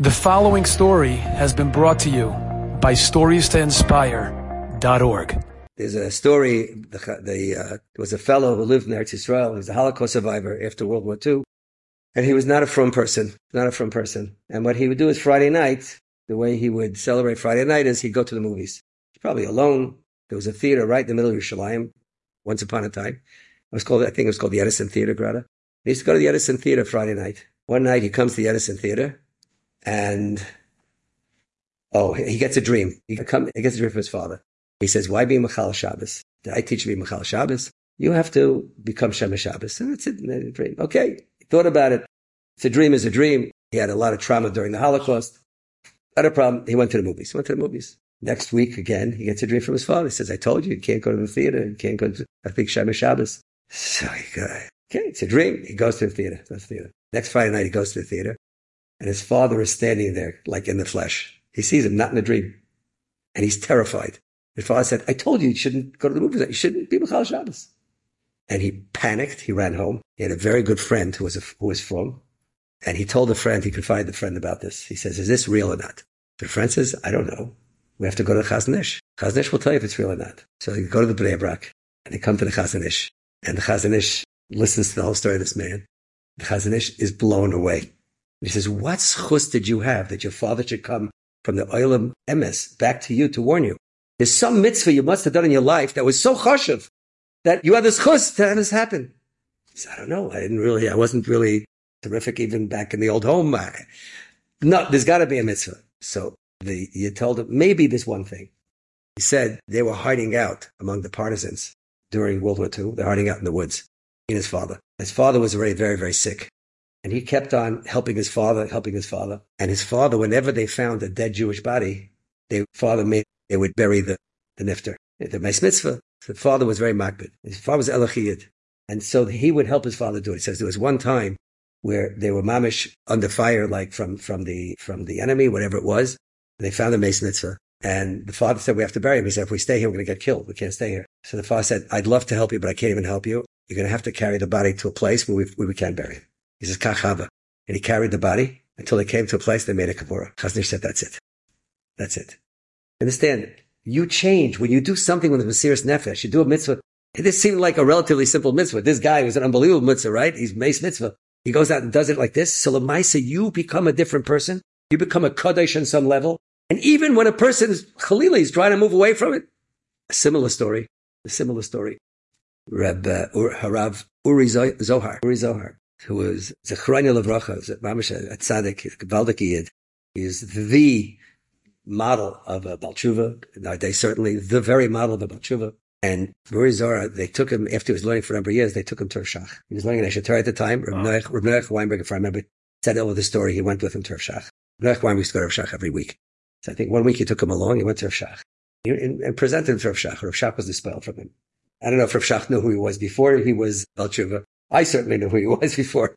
The following story has been brought to you by StoriesToInspire.org. There's a story. The, the uh, there was a fellow who lived in Eretz Yisrael. He was a Holocaust survivor after World War II, and he was not a frum person. Not a frum person. And what he would do is Friday night. The way he would celebrate Friday night is he'd go to the movies. He's probably alone. There was a theater right in the middle of Yerushalayim. Once upon a time, it was called. I think it was called the Edison Theater. Grata. He used to go to the Edison Theater Friday night. One night he comes to the Edison Theater and oh, he gets a dream. He, come, he gets a dream from his father. He says, "Why be Machal Shabbos? Did I teach you be Machal Shabbos? You have to become Shemesh Shabbos." And that's it. Dream. Okay, he thought about it. It's a dream. Is a dream. He had a lot of trauma during the Holocaust. Not a problem. He went to the movies. He went to the movies. Next week again, he gets a dream from his father. He says, "I told you, you can't go to the theater. You can't go to I think Shemesh Shabbos." So he goes, "Okay, it's a dream." He goes to the theater. To the theater. Next Friday night, he goes to the theater and his father is standing there, like in the flesh. He sees him, not in a dream. And he's terrified. His father said, I told you you shouldn't go to the movies. You shouldn't be Michal Shabbos. And he panicked. He ran home. He had a very good friend who was, a, who was frum. And he told the friend, he confided the friend about this. He says, is this real or not? The friend says, I don't know. We have to go to the Chazon Ish. Chazon Ish will tell you if it's real or not. So they go to the Bnei Brak and they come to the Chazon Ish. And the Chazon Ish listens to the whole story of this man. The Chazon Ish is blown away. He says, what schus did you have that your father should come from the Olam Emes back to you to warn you? There's some mitzvah you must have done in your life that was so choshev that you had this chus to have this happen. He says, I don't know. I didn't really, I wasn't really terrific even back in the old home. I, no, there's got to be a mitzvah. So the, you told him, maybe this one thing. He said they were hiding out among the partisans during World War II. They're hiding out in the woods. He and his father. His father was already very, very sick. And he kept on helping his father, helping his father. And his father, whenever they found a dead Jewish body, their father made, they would bury the, the nifter. The Meis Mitzvah. So the father was very makbid. His father was Elachiyid. And so he would help his father do it. He says there was one time where they were mamish under fire, like from, from the, from the enemy, whatever it was. They found a Meis Mitzvah. And the father said, we have to bury him. He said, if we stay here, we're going to get killed. We can't stay here. So the father said, I'd love to help you, but I can't even help you. You're going to have to carry the body to a place where we, where we can't bury him. He says, Kachava. And he carried the body until they came to a place they made a kapora. Chazon Ish said, that's it. That's it. Understand? You change. When you do something with a serious nefesh, you do a mitzvah. This seemed like a relatively simple mitzvah. This guy was an unbelievable mitzvah, right? He's Meis Mitzvah. He goes out and does it like this. So Lamaisa, you become a different person. You become a Kaddish on some level. And even when a person is Khalili is trying to move away from it, a similar story, a similar story. Reb uh, Harav Uri Zohar, Uri Zohar who was Zechrania Levracha, Mamish a tzaddik, Gavaldik Yid. He is the model of a Balchuva. They certainly the very model of a Balchuva. And Buri Zohar, they took him after he was learning for a number of years. They took him to Shach. He was learning in Aish HaTorah at the time. Reb Noach Weinberg, if I remember, said all of the story. He went with him to Shach. Noach Weinberg used to go to Shach every week. So I think one week he took him along. He went to Shach and presented him to Rav Shach. Rav Shach was dispelled from him. I don't know if Rav Shach knew who he was before he was Balchuva, I certainly knew who he was before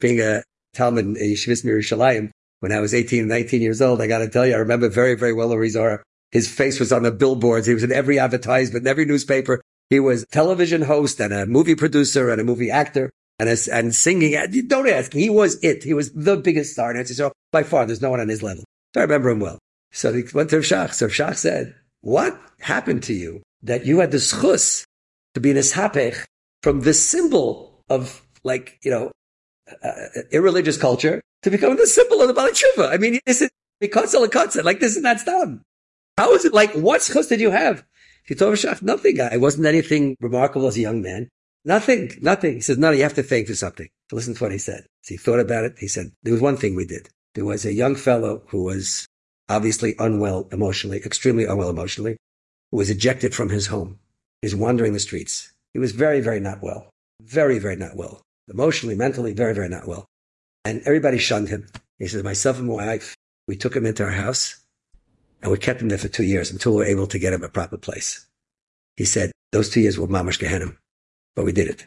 being a Talmud in Yeshivas Yerushalayim. When I was 18, 19 years old, I got to tell you, I remember very, very well Uri Zohar. His face was on the billboards. He was in every advertisement, in every newspaper. He was a television host and a movie producer and a movie actor and a, and singing. Don't ask. He was it. He was the biggest star in Israel. By far, there's no one on his level. So I remember him well. So he went to Shach. So Shach said, what happened to you that you had the schus to be in ishapech from the symbol of like, you know, uh, irreligious culture to become the symbol of the Tshuva. I mean, this is Mikotzel Like this is not done. How is it like, what schus did you have? He told Shach, nothing. I wasn't anything remarkable as a young man. Nothing, nothing. He says, no, you have to thank for something. So listen to what he said. So he thought about it. He said, there was one thing we did. There was a young fellow who was obviously unwell emotionally, extremely unwell emotionally, who was ejected from his home. He's wandering the streets. He was very, very not well very, very not well. Emotionally, mentally, very, very not well. And everybody shunned him. He says, myself and my wife, we took him into our house and we kept him there for two years until we were able to get him a proper place. He said, those two years were mamash gehenim, but we did it.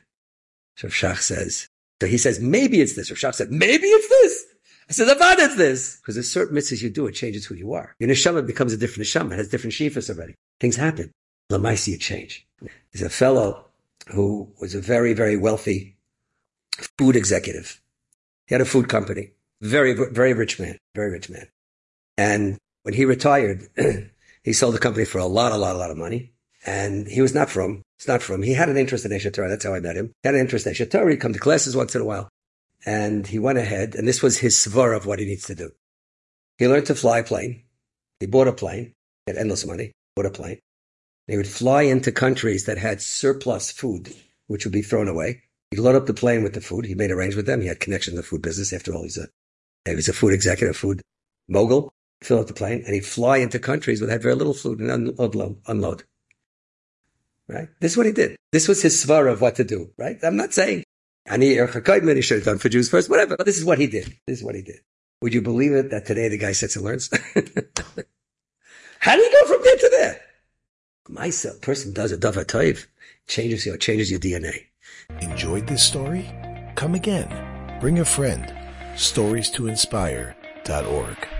So Shach says, so he says, maybe it's this. Or Shach said, maybe it's this. I said, Avad, it's this. Because there's certain mitzvahs you do, it changes who you are. Your neshama becomes a different neshama. It has different shifas already. Things happen. Lamaisi, you change. There's a fellow who was a very, very wealthy food executive. He had a food company. Very, very rich man. Very rich man. And when he retired, he sold the company for a lot, a lot, a lot of money. And he was not frum, it's not frum, he had an interest in Aish HaTorah. That's how I met him. He had an interest in Aish HaTorah. He'd come to classes once in a while. And he went ahead, and this was his svar of what he needs to do. He learned to fly a plane. He bought a plane. He had endless money. Bought a plane. They would fly into countries that had surplus food, which would be thrown away. He'd load up the plane with the food. He made arrangements with them. He had connections in the food business. After all, he's a, he was a food executive, food mogul. Fill up the plane, and he'd fly into countries that had very little food and unload. unload. Right? This is what he did. This was his svar of what to do. Right? I'm not saying Ani Erchakaidman, he should have done for Jews first, whatever. But this is what he did. This is what he did. Would you believe it that today the guy sits and learns? How do you go from there to there? My person does a davar toiv, changes your changes your DNA. Enjoyed this story? Come again. Bring a friend. Stories to inspire.org.